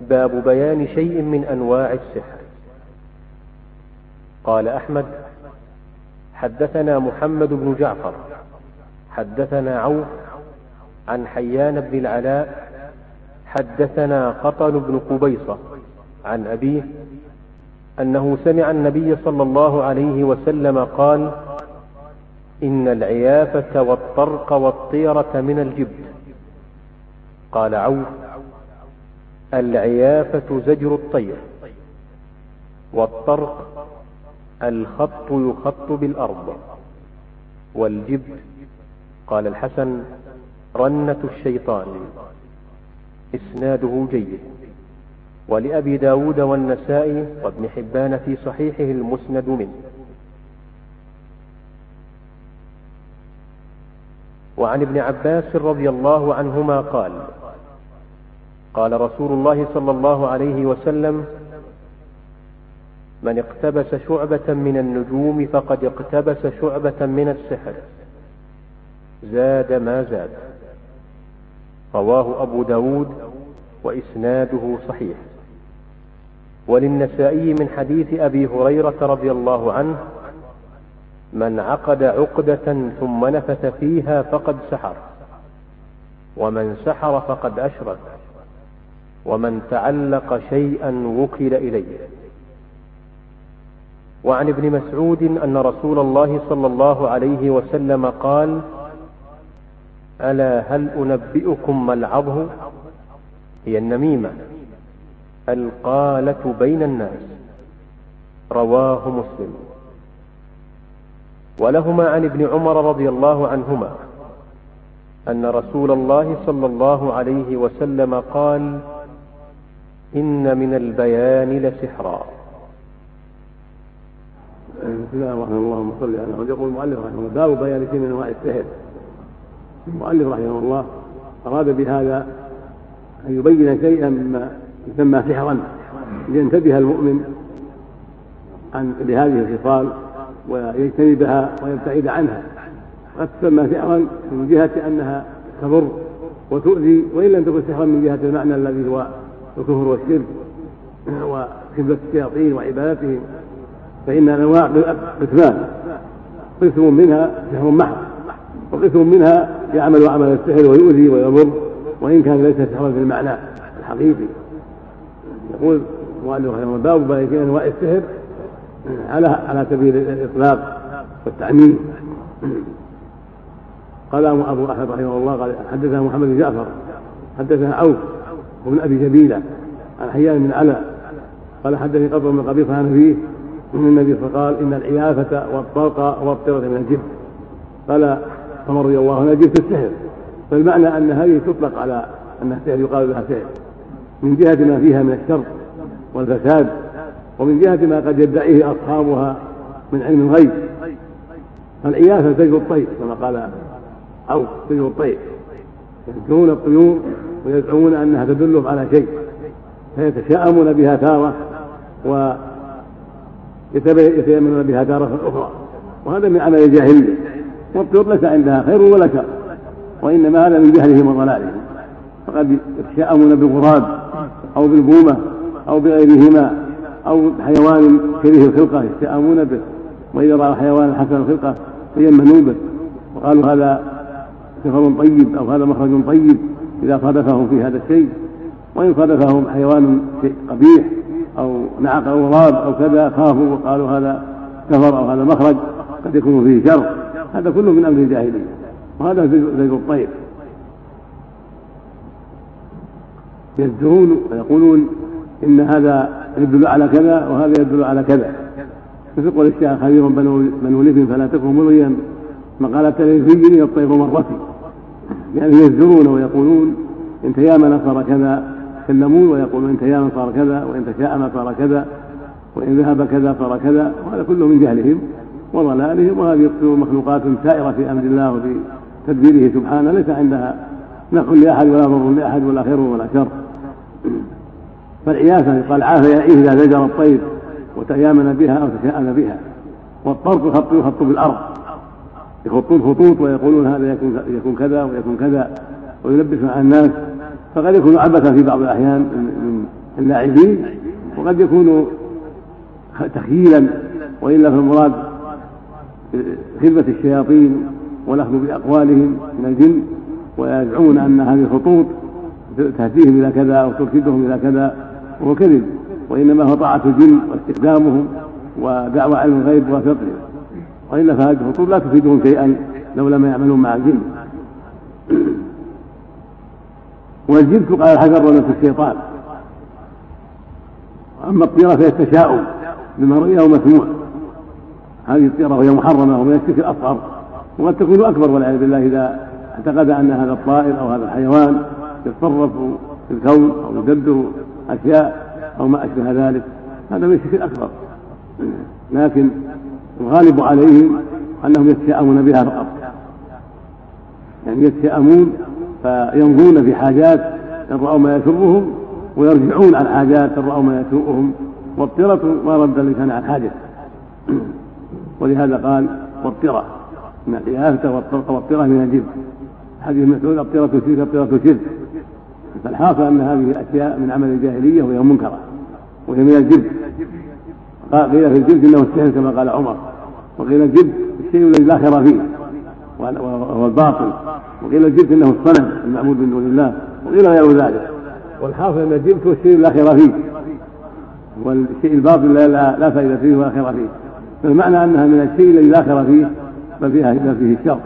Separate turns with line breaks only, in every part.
باب بيان شيء من أنواع السحر. قال أحمد حدثنا محمد بن جعفر حدثنا عوف عن حيان بن العلاء حدثنا قطن بن قبيصة عن أبيه أنه سمع النبي صلى الله عليه وسلم قال إن العيافة والطرق والطيرة من الجبت قال عوف العيافة زجر الطير والطرق الخط يخط بالأرض. والجبت قال الحسن رنة الشيطان إسناده جيد. ولأبي داود والنسائي وابن حبان في صحيحه المسند منه. وعن ابن عباس رضي الله عنهما قال قال رسول الله صلى الله عليه وسلم من اقتبس شعبة من النجوم فقد اقتبس شعبة من السحر. زاد ما زاد. رواه أبو داود وإسناده صحيح. وللنسائي من حديث أبي هريرة رضي الله عنه من عقد عقدة ثم نفث فيها فقد سحر ومن سحر فقد أشرك. ومن تعلق شيئا وكل إليه. وعن ابن مسعود أن رسول الله صلى الله عليه وسلم قال ألا هل أنبئكم ما العظه؟ هي النميمة. القالة بين الناس. رواه مسلم. ولهما عن ابن عمر رضي الله عنهما أن رسول الله صلى الله عليه وسلم قال إن من البيان لسحرا.
بسم الله الرحمن اللهم صل على محمد. يقول المؤلف رحمه الله باب بيان شيء من أنواع السحر. المؤلف رحمه الله أراد بهذا أن يبين شيئا مما يسمى سحرا لينتبه المؤمن عن لهذه الخصال ويجتنبها ويبتعد عنها. قد تسمى سحرا من جهة أنها تضر وتؤذي وإن لم تكن سحرا من جهة المعنى الذي هو الكفر والشرك وخدمه الشياطين وعبادتهم فإن الأنواع قسمان قسم منها سحر محض وقسم منها يعمل عمل السحر ويؤذي ويضر وإن كان ليس سحرا في المعنى الحقيقي. يقول المؤلف رحمه الله باب بيان أنواع السحر على على سبيل الإطلاق والتعميم. قال أبو أحمد رحمه الله قال حدثنا محمد بن جعفر حدثنا عوف وابن أبي جبيلة عن حيان بن علاء قال حدثني قبر من قبيصة عن أبيه من النبي فقال إن العيافة والطرق والطيرة من الجبت قال عمر رضي الله عنه جبت السحر. فالمعنى أن هذه تطلق على أن السحر يقال لها سحر. من جهة ما فيها من الشر والفساد ومن جهة ما قد يدعيه أصحابها من علم الغيب. فالعيافة تجر الطير كما قال عوف تجر الطير. يذكرون الطيور ويزعمون أنها تدلهم على شيء فيتشاءمون بها تارة و يتيمنون بها تارة أخرى. وهذا من عمل الجاهلية. والطيور ليس عندها خير ولا شر وإنما هذا من جهلهم وضلالهم. فقد يتشاءمون بالغراب أو بالبومة أو بغيرهما أو حيوان كريه الخلقة يتشاءمون به. وإذا رأوا حيوانا حسن الخلقة تيمنوا به. وقالوا هذا سفر طيب أو هذا مخرج طيب. إذا صادفهم في هذا الشيء وإن صادفهم حيوان قبيح أو نعق أو غراب أو كذا خافوا وقالوا هذا كفر أو هذا مخرج قد يكون فيه شر. هذا كله من أمر الجاهلية وهذا زيد الطير. يزدرون ويقولون إن هذا يدل على كذا وهذا يدل على كذا. مثل قول الشيخ خبير بنو لف فلا تكن مضيا مقالة للفي الطير مرتي. يعني يزدرون ويقولون إن تيامن صار كذا يتكلمون ويقولون إن تيامن صار كذا وإن تشاءم صار كذا وإن ذهب كذا صار كذا وهذا كله من جهلهم وضلالهم وهذه مخلوقات سائرة في أمر الله وفي تدبيره سبحانه ليس عندها نفع لأحد ولا ضر لأحد ولا خير ولا شر. فالعيافه يقال عاف يعيه إذا زجر الطير وتيامن بها أو تشاءم بها والطرق يخط يخط بالأرض. يخطون خطوط ويقولون هذا يكون يكون كذا ويكون كذا ويلبسون على الناس. فقد يكون عبثا في بعض الأحيان من اللاعبين وقد يكون تخييلا وإلا فالمراد خدمة الشياطين والاخذ بأقوالهم من الجن ويزعمون أن هذه الخطوط تهديهم إلى كذا أو ترشدهم إلى كذا وهو كذب. وإنما هو طاعة الجن واستخدامهم ودعوى علم الغيب وفطرهم وإلا فهذه الخطوط لا تفيدهم شيئا لو لم يعملون مع الجن. والجبت قال الحجر ونفس الشيطان. اما الطيرة فهي التشاؤم بمرئي أو مسموع. هذه الطيرة وهي محرمة ومن الشرك الأصغر. وقد تكون أكبر والعياذ بالله إذا اعتقد أن هذا الطائر أو هذا الحيوان يتصرف في الكون أو يدبر أشياء أو ما أشبه ذلك. هذا من الشرك الأكبر. لكن الغالب عليهم أنهم يتشاءمون بها فقط. يعني يتشاءمون فيمضون في حاجات إن رأوا ما يسرهم ويرجعون عن حاجات إن رأوا ما يسوءهم. والطرة ما رد اللسان عن حاجة. ولهذا قال والطرة من الإيافة والطرق والطرة من الجبن. حديث مسعود الطرة شرك الطرة شرك فالحاصل أن هذه الأشياء من عمل الجاهلية وهي منكرة وهي من قيل في الجبن إنه السحر كما قال عمر. وقيل الجبن الشيء الذي لا خير فيه. وهو الباطل. وقيل الجبت إنه الصنم المعبود من دون الله وقيل غير ذلك. والحاصل أن الجبت هو الشيء لا خير فيه. والشيء الباطل لا, لا, لا فائدة فيه ولا خير فيه. فالمعنى أنها من الشيء الذي لا خير فيه بل فيها بل فيه الشر.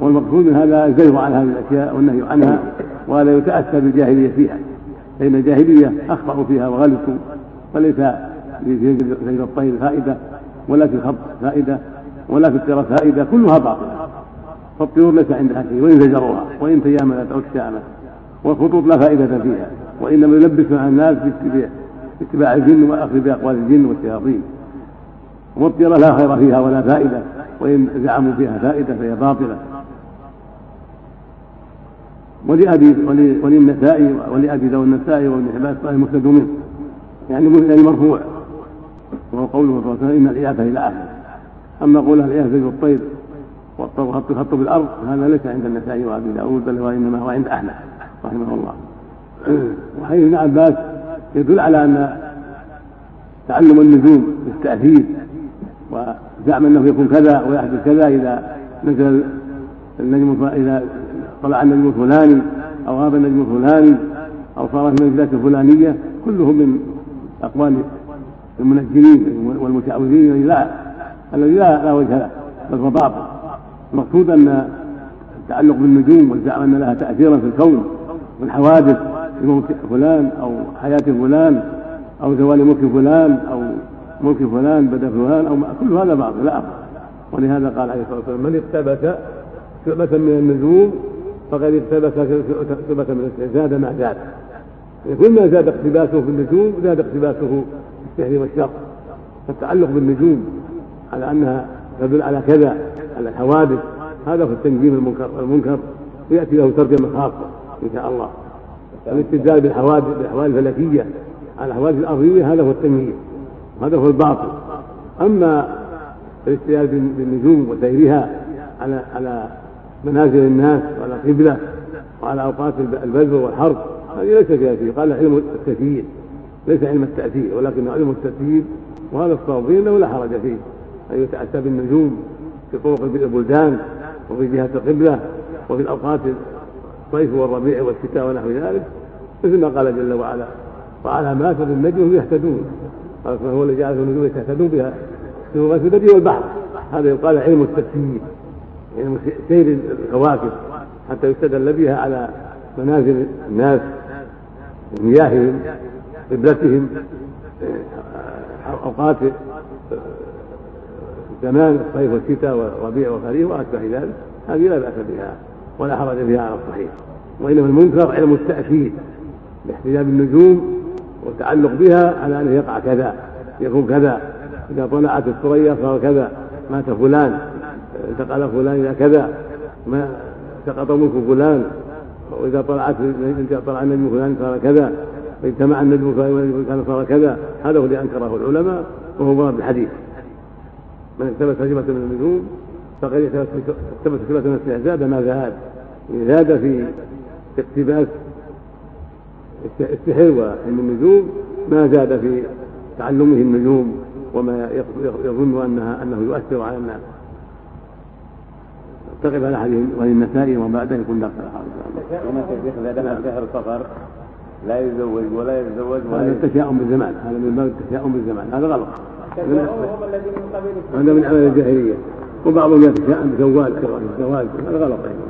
والمقصود من هذا الزجر عن هذه الأشياء والنهي عنها ولا يتأسى بالجاهلية فيها. فإن الجاهلية أخطأوا فيها وغلطوا فليس في الطير فائدة ولا في الخط فائدة ولا في الطيرة فائدة كلها باطلة. فالطيور ليس عندها شيء وإن زجروها وإن تيامنت أو تشامت والخطوط لا فائدة فيها وإنما يلبسون على الناس باتباع الجن وأخذ بأقوال الجن والشياطين. والطيرة لا خير فيها ولا فائدة وإن زعموا فيها فائدة فهي باطلة. ولأبي وللنسائي ولأبي ذو النسائي وابن قال المسند منه يعني يعني مرفوع. وهو قوله صلى الله عليه وسلم إن العيافة إلى آخره. أما قولها العيافة زي الطير والخط الخط بالأرض هذا ليس عند النسائي وأبي داود بل هو إنما هو عند أحمد رحمه الله. وحديث ابن عباس يدل على أن تعلم النجوم بالتأثير وزعم أنه يكون كذا ويحدث كذا إذا نزل النجم إذا طلع النجم الفلاني أو غاب النجم الفلاني أو صارت المنزلات الفلانية كله من أقوال المنجمين والمتعوذين الذي لا الذي لا لا وجه له بل هو باطل. المقصود أن التعلق بالنجوم والزعم أن لها تاثيرا في الكون والحوادث لموت فلان أو حياة فلان أو زوال ملك فلان أو ملك فلان بدا فلان أو كل هذا باطل لا أفضل ولهذا قال عليه الصلاة والسلام من اقتبس شعبة من النجوم فقد اقتبس شعبة من زاد ما زاد. كل ما زاد اقتباسه في النجوم زاد اقتباسه السحر والشر فالتعلق بالنجوم على أنها تدل على كذا على الحوادث هذا هو التنجيم المنكر المنكر ويأتي له ترجمه خاصه إن شاء الله. الاستدلال بالحوادث بالاحوال الفلكية على الاحوال الأرضية هذا هو التنجيم وهذا هو الباطل. أما الاستدلال بالنجوم وسيرها على على منازل الناس وعلى قبلة وعلى أوقات البذر والحرب هذه ليس فيها شيء. قال علم التكييف ليس علم التأثير ولكنه علم التأثير وهذا انه لا حرج فيه. أن يتأتى بالنجوم في طرق البلدان وفي جهة القبلة وفي الأوقات الصيف والربيع والشتاء ونحو ذلك مثل ما قال جل وعلا. وعلامات بالنجم يهتدون. قال هو الذي جعل النجوم يهتدون بها في البر والبحر. هذا يقال علم التفسير علم سير الكواكب حتى يستدل بها على منازل الناس مياههم قبلتهم أوقات زمان الصيف والشتاء والربيع والخريف وأشبه ذلك. هذه لا بأس بها ولا حرج فيها على الصحيح. وإنما المنكر علم التاكيد باحتجاب النجوم والتعلق بها على أنه يقع كذا يكون كذا إذا طلعت الثريا صار كذا مات فلان انتقل فلان إلى كذا ما سقط ملك فلان وإذا طلعت طلع النجم فلان صار كذا. واجتمع النجم فلان صار كذا هذا هو اللي أنكره العلماء وهو مراد الحديث. من التبس هجمة من النجوم فقد التبس هجمة من السحر. زاد ما زاد زاد في اقتباس السحر وعلم النجوم ما زاد في تعلمه النجوم وما يظن انها أنه يؤثر على الناس. تقف على حديث وللنسائي وما بعده يكون داخل
هنا شيخ إذا دخل سحر صغر لا يزوج ولا يتزوج
ولا هذا التشاؤم بالزمان هذا من باب التشاؤم بالزمان هذا غلط. هذا من عمل الجاهلية. وبعضهم يتشاءم بزواج الزواج هذا غلط أيضا.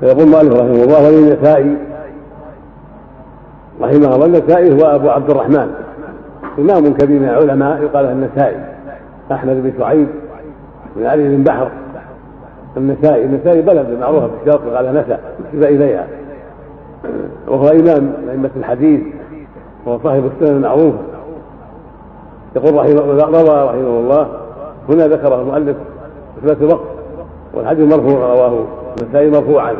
فيقول مالك رحمه الله وللنسائي رحمه الله النسائي هو أبو عبد الرحمن. إمام كبير من العلماء يقال النسائي أحمد بن شعيب بن علي بن بحر. النسائي النسائي بلد معروفة في الشرق قال نسى نسب إليها. وهو إمام أئمة الحديث وهو صاحب السنن المعروفه يقول رحمه روى رحمه الله هنا ذكره المؤلف اثبات الوقت والحديث مرفوع رواه النسائي مرفوعا.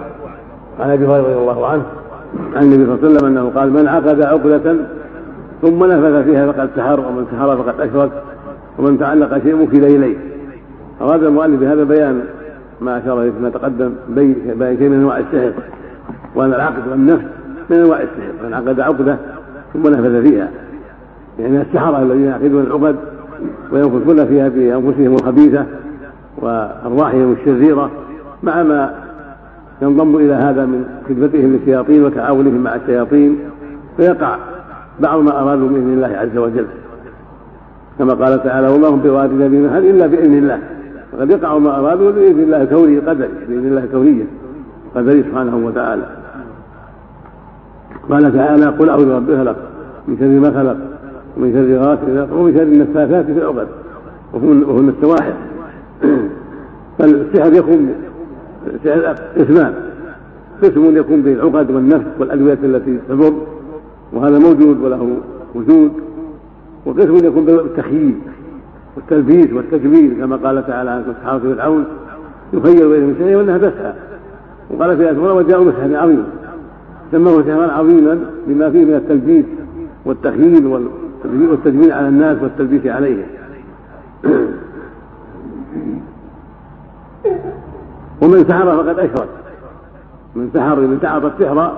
عن أبي هريرة رضي الله عنه عن النبي صلى الله عليه وسلم أنه قال من عقد عقدة ثم نفذ فيها فقد سحر ومن سحر فقد أشرك ومن تعلق شيء وكل إليه. أراد المؤلف بهذا بيان ما أشار إليه فيما تقدم بين شيء من أنواع السحر. وأن العقد والنفس من أنواع السحر من عقد عقدة ثم نفذ فيها. يعني السحرة الذين يعقدون العقد وينفثون فيها بأنفسهم الخبيثة وأرواحهم الشريرة مع ما ينضم إلى هذا من خدمتهم للشياطين وتعاونهم مع الشياطين. فيقع بعض ما أرادوا بإذن الله عز وجل. كما قال تعالى وما هم بوارثين من أحد إلا بإذن الله. فقد يقع ما أرادوا بإذن الله الكوني قدري بإذن الله كونيا قدري سبحانه وتعالى. قال تعالى قل أعوذ برب الفلق من شر ما خلق ومن شر غاسق ومن شر النفاثات في العقد وهن السواحل فالسحر يكون سحر قسمان قسم يكون به العقد والنفس والأدوية التي تضر وهذا موجود وله وجود. وقسم يكون بالتخييل والتلبيس والتكبير كما قال تعالى عن أصحاب فرعون يخيل بين من وأنها تسعى. وقال في أخرى وجاءوا بسحر عظيم. سموه سحرا عظيما بما فيه من التلبيس والتخييل والتجميل على الناس والتلبيس عليهم. ومن سحر فقد أشرك. من سحر من تعاطى السحر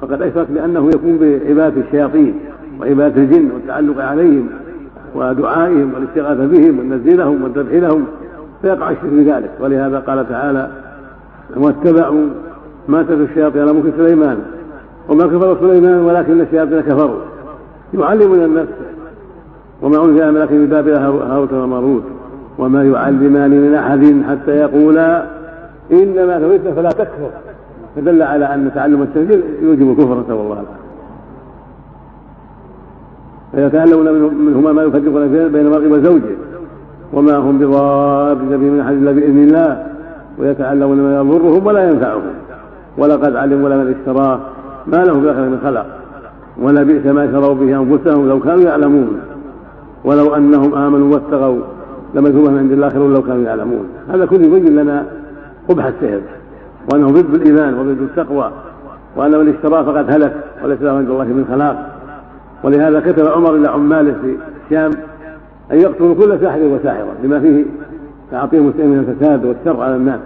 فقد أشرك لأنه يكون بعبادة الشياطين وعبادة الجن والتعلق عليهم ودعائهم والاستغاثة بهم والنزل لهم والذبح لهم. فيقع الشرك بذلك. ولهذا قال تعالى واتبعوا ما تتلو الشياطين على ملك سليمان. وما كفر سليمان ولكن الشياطين كفروا. يعلمون الناس وما أنزل ملك ببابل هاروت وماروت. وما يعلمان من أحد حتى يقولا إنما ثبت فلا تكفر. فدل على أن تعلم التسجيل يوجب الكفر نسأل الله العافية. فيتعلمون منهما ما يفرقون بين المرء وزوجه. وما هم بضارين به من أحد إلا بإذن الله. ويتعلمون ما يضرهم ولا ينفعهم. ولقد علموا لمن اشتراه. ما له في من خلق. ولا بئس ما شروا به أنفسهم لو كانوا يعلمون. ولو أنهم آمنوا واتقوا لمثوبه من عند الله خير لو كانوا يعلمون. هذا كله يبين لنا قبح السحر. وأنه ضد الإيمان وضد التقوى. وان من اشتراه فقد هلك وليس له عند الله من خلاق. ولهذا كتب عمر إلى عماله في الشام أن يقتلوا كل ساحر وساحرة لما فيه تعاطيه مسلم من الفساد والشر على الناس.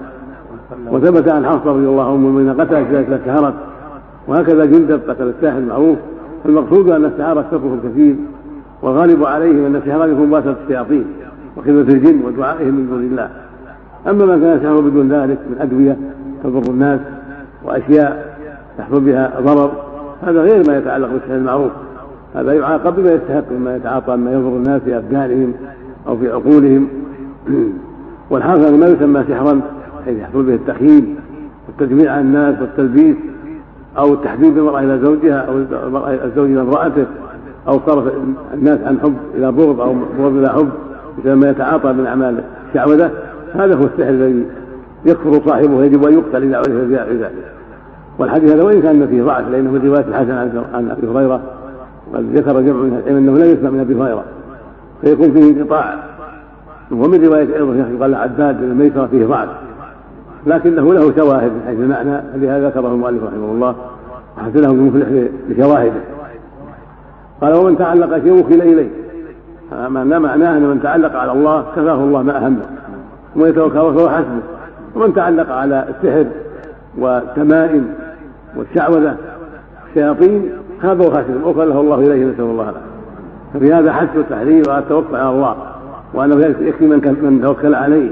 وثبت عن حفصة رضي الله عنه من قتلت ذلك سهرت وهكذا جندب قتل الساحر المعروف المقصود أن السحرة شره الكثير والغالب عليهم أن السحرة يكون الشياطين وخدمة الجن ودعائهم من دون الله. أما ما كان يسحر بدون ذلك من أدوية تضر الناس وأشياء يحصل بها ضرر هذا غير ما يتعلق بالسحر المعروف. هذا يعاقب بما يستحق مما يتعاطى مما يضر الناس في ابدانهم أو في عقولهم. والحاصل ما يسمى سحرا حيث يحصل به التخييم والتجميع على الناس والتلبيس أو تحبيب المرأة إلى زوجها أو الزوج إلى امرأته أو صرف الناس عن حب إلى بغض أو بغض إلى حب بسبب ما يتعاطى من أعمال الشعوذة. هذا هو السحر الذي يكفر صاحبه ويجب أن يقتل إذا عرف ذلك والحديث هذا وإن كان فيه ضعف لأنه من رواية الحسن عن أبي هريرة قد ذكر جمع من العلم أنه لا يسمع من أبي هريرة. فيكون فيه انقطاع. ومن رواية أيضا قال عباد بن الميسرة فيه ضعف. لكنه له شواهد من حيث المعنى لهذا ذكره المؤلف رحمه الله وحسنه المفلح بشواهده. قال ومن تعلق شيء وكل إليه. معناه معناه إن من تعلق على الله كفاه الله ما أهمه. ومن يتوكل فهو حسبه. ومن تعلق على السحر والتمائم والشعوذة الشياطين هذا وخاسر وكله الله إليه نسأل الله العافية. ففي هذا حث وعلى التوكل على الله وأنه يكفي من توكل عليه.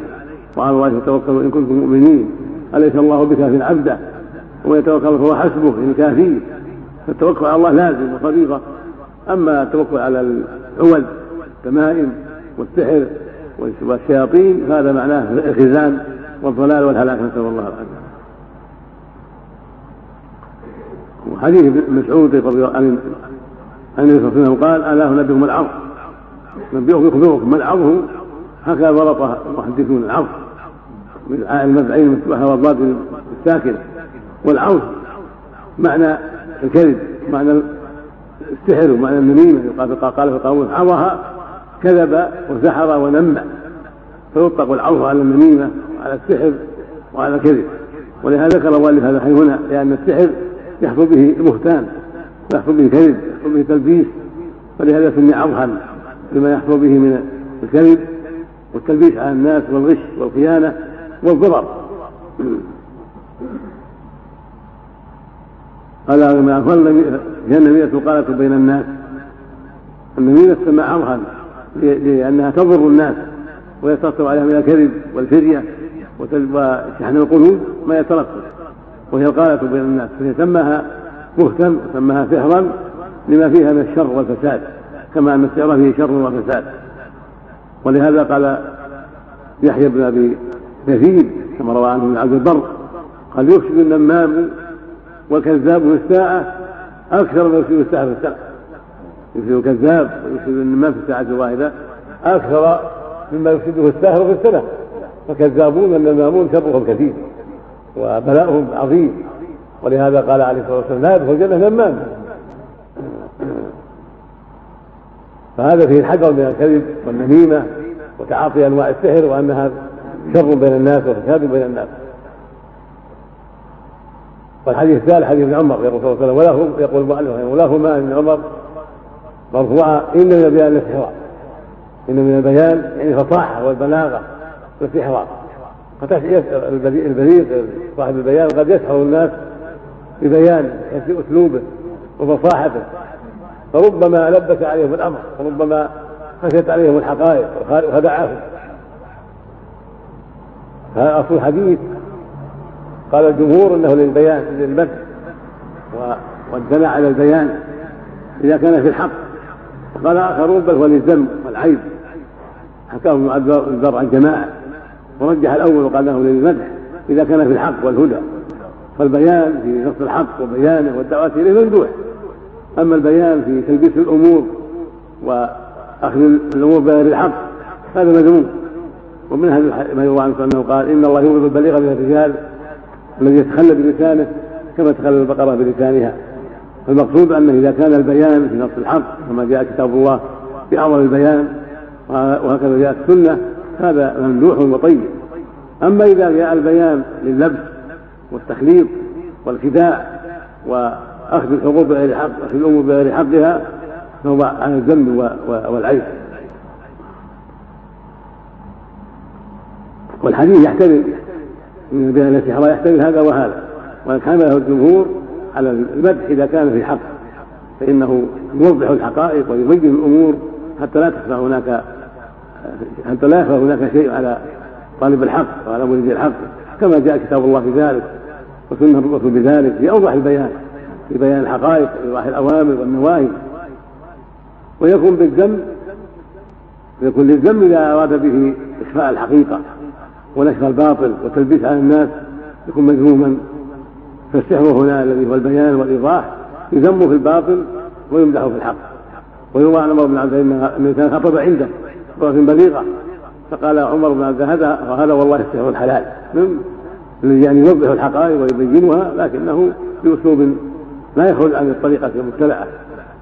وعلى الله فتوكلوا إن كنتم مؤمنين أليس الله بكاف عبده؟ ومن يتوكل فهو حسبه إن كافيه فالتوكل على الله لازم وفريضة أما التوكل على العود التمائم والسحر والشياطين فهذا معناه الخزان والضلال والهلاك نسأل الله العافية. وحديث ابن مسعود رضي الله عنه عن النبي صلى الله عليه وسلم قال ألا أنبئكم العرض نبئكم يخبركم ما العرض هكذا ضبط المحدثون العرض من المفعين المفتوحه والضاد الساكن والعرض معنى الكذب معنى السحر ومعنى النميمة. قال قال في القاموس عرها كذب وسحر ونمى فيطلق العرض على النميمة وعلى السحر وعلى الكذب. ولهذا ذكر المؤلف هذا الحديث هنا لأن السحر يحصل به بهتان ويحصل به كذب يحصل به تلبيس. ولهذا سمي عرها لما يحصل به من الكذب والتلبيس على الناس والغش والخيانة. والضرر قال ما هي النميمة قالت بين الناس. النميمة تسمى عرها لأنها تضر الناس ويترتب عليها من الكذب والفرية وشحن القلوب ما يترتب. وهي القالة بين الناس. فهي سماها بهتا وسماها سحرا لما فيها من الشر والفساد كما أن السحر فيه شر وفساد. ولهذا قال يحيى بن أبي كثير كما روى عنه ابن عبد البر. قال يفسد النمام والكذاب في الساعة أكثر من يفسد الساعة في السنة يفسد الكذاب ويفسد النمام في الساعة الواحدة أكثر مما يفسده الساهر في السنة. فكذابون النمامون شرهم كثير وبلاؤهم عظيم. ولهذا قال عليه الصلاة والسلام لا يدخل الجنة نمام. فهذا فيه الحذر من الكذب والنميمة وتعاطي أنواع السحر وأنها شر بين الناس وفساد بين الناس. والحديث الثالث حديث ابن عمر يقول صلى الله عليه وسلم وله يقول المؤلف ولهما ابن عمر مرفوعا ان من البيان الاستحراء ان من البيان يعني الفصاحه والبلاغة والاستحراء قد البليغ صاحب البيان قد يسحر الناس ببيان أسلوبه وفصاحته. فربما لبس عليهم الأمر وربما خشيت عليهم الحقائق وخدعهم. هذا أصل الحديث قال الجمهور إنه للبيان للمدح والدلع على البيان إذا كان في الحق. وقال آخرون بل هو للذم والعيب. حكاه ابن عبد عن جماعة. ورجح الأول وقال له للمدح إذا كان في الحق والهدى. فالبيان في نص الحق وبيانه والدعوة إليه ممدوح. أما البيان في تلبيس الأمور وأخذ الأمور بغير الحق هذا مذموم ومن هذا ما يروى عنه أنه قال إن الله يبغض البليغ من الرجال الذي يتخلى بلسانه كما تخلى البقرة بلسانها. فالمقصود أنه إذا كان البيان في نص الحق كما جاء كتاب الله باعظم البيان وهكذا جاءت السنة هذا ممدوح وطيب. أما إذا جاء البيان لللبس والتخليط والخداع وأخذ الحقوق بغير حق أخذ الأمور بغير حقها فهو عن الذنب والعيب. والحديث يحتمل من بين الاستحراء يحتمل هذا وهذا. وإن حمله الجمهور على المدح إذا كان في حق فإنه يوضح الحقائق ويبين الأمور حتى لا تخفى هناك حتى لا يخفى هناك شيء على طالب الحق وعلى مريد الحق. كما جاء كتاب الله في ذلك وسنة الرسول بذلك في اوضح البيان في بيان الحقائق وايضاح الأوامر والنواهي. ويكون بالذم ويكون للذم إذا أراد به إخفاء الحقيقة. ونشر الباطل والتلبيس على الناس يكون مذموما. فالسحر هنا الذي هو البيان والإيضاح يذم في الباطل ويمدح في الحق. ويروى عن عمر بن عبد انه كان خطب عنده صورة بليغة. فقال عمر بن عبد هذا وهذا والله السحر الحلال. الذي يعني يوضح الحقائق ويبينها لكنه بأسلوب لا يخرج عن الطريقة المبتلعة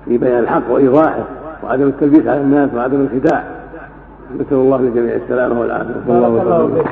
في بيان الحق وإيضاحه وعدم التلبيس على الناس وعدم الخداع. نسأل الله للجميع السلامة والعافية. والله